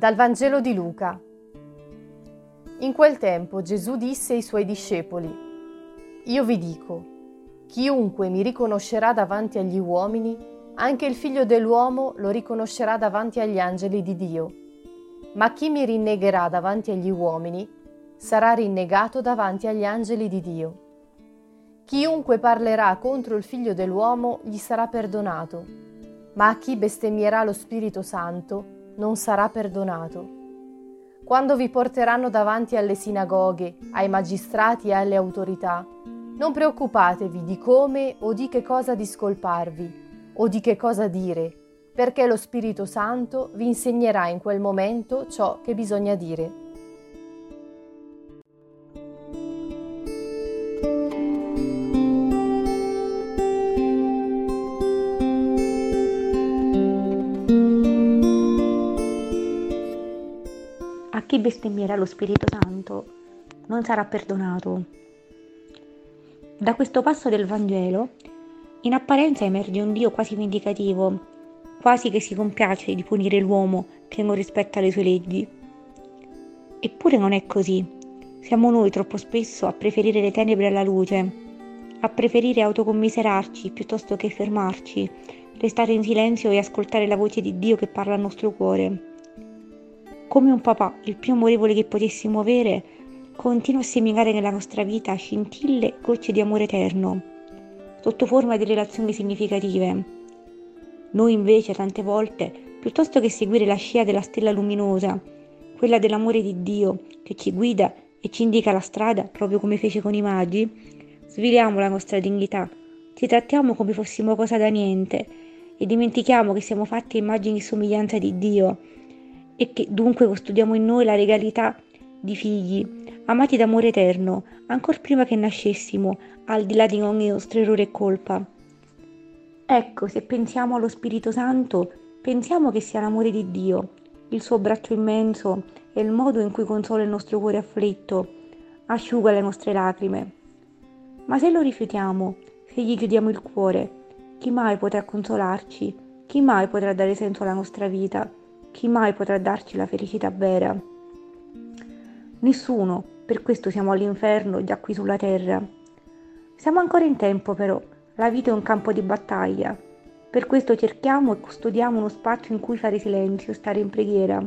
Dal Vangelo di Luca. In quel tempo Gesù disse ai suoi discepoli, Io vi dico, chiunque mi riconoscerà davanti agli uomini, anche il figlio dell'uomo lo riconoscerà davanti agli angeli di Dio. Ma chi mi rinnegherà davanti agli uomini, sarà rinnegato davanti agli angeli di Dio. Chiunque parlerà contro il figlio dell'uomo gli sarà perdonato, ma a chi bestemmierà lo Spirito Santo, non sarà perdonato. Quando vi porteranno davanti alle sinagoghe, ai magistrati e alle autorità, non preoccupatevi di come o di che cosa discolparvi o di che cosa dire, perché lo Spirito Santo vi insegnerà in quel momento ciò che bisogna dire. A chi bestemmierà lo Spirito Santo non sarà perdonato. Da questo passo del Vangelo, in apparenza emerge un Dio quasi vendicativo, quasi che si compiace di punire l'uomo che non rispetta le sue leggi. Eppure non è così. Siamo noi troppo spesso a preferire le tenebre alla luce, a preferire autocommiserarci piuttosto che fermarci, restare in silenzio e ascoltare la voce di Dio che parla al nostro cuore come un papà, il più amorevole che potessimo avere, continua a seminare nella nostra vita scintille, gocce di amore eterno, sotto forma di relazioni significative. Noi invece tante volte, piuttosto che seguire la scia della stella luminosa, quella dell'amore di Dio che ci guida e ci indica la strada proprio come fece con i magi, sviliamo la nostra dignità, ci trattiamo come fossimo cosa da niente e dimentichiamo che siamo fatti immagini e somiglianza di Dio e che dunque custodiamo in noi la regalità di figli, amati d'amore eterno, ancor prima che nascessimo, al di là di ogni nostro errore e colpa. Ecco, se pensiamo allo Spirito Santo, pensiamo che sia l'amore di Dio, il suo braccio immenso e il modo in cui consola il nostro cuore afflitto, asciuga le nostre lacrime. Ma se lo rifiutiamo, se gli chiudiamo il cuore, chi mai potrà consolarci? Chi mai potrà dare senso alla nostra vita? chi mai potrà darci la felicità vera? Nessuno, per questo siamo all'inferno già qui sulla terra. Siamo ancora in tempo però, la vita è un campo di battaglia, per questo cerchiamo e custodiamo uno spazio in cui fare silenzio, e stare in preghiera.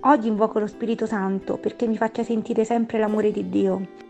Oggi invoco lo Spirito Santo perché mi faccia sentire sempre l'amore di Dio.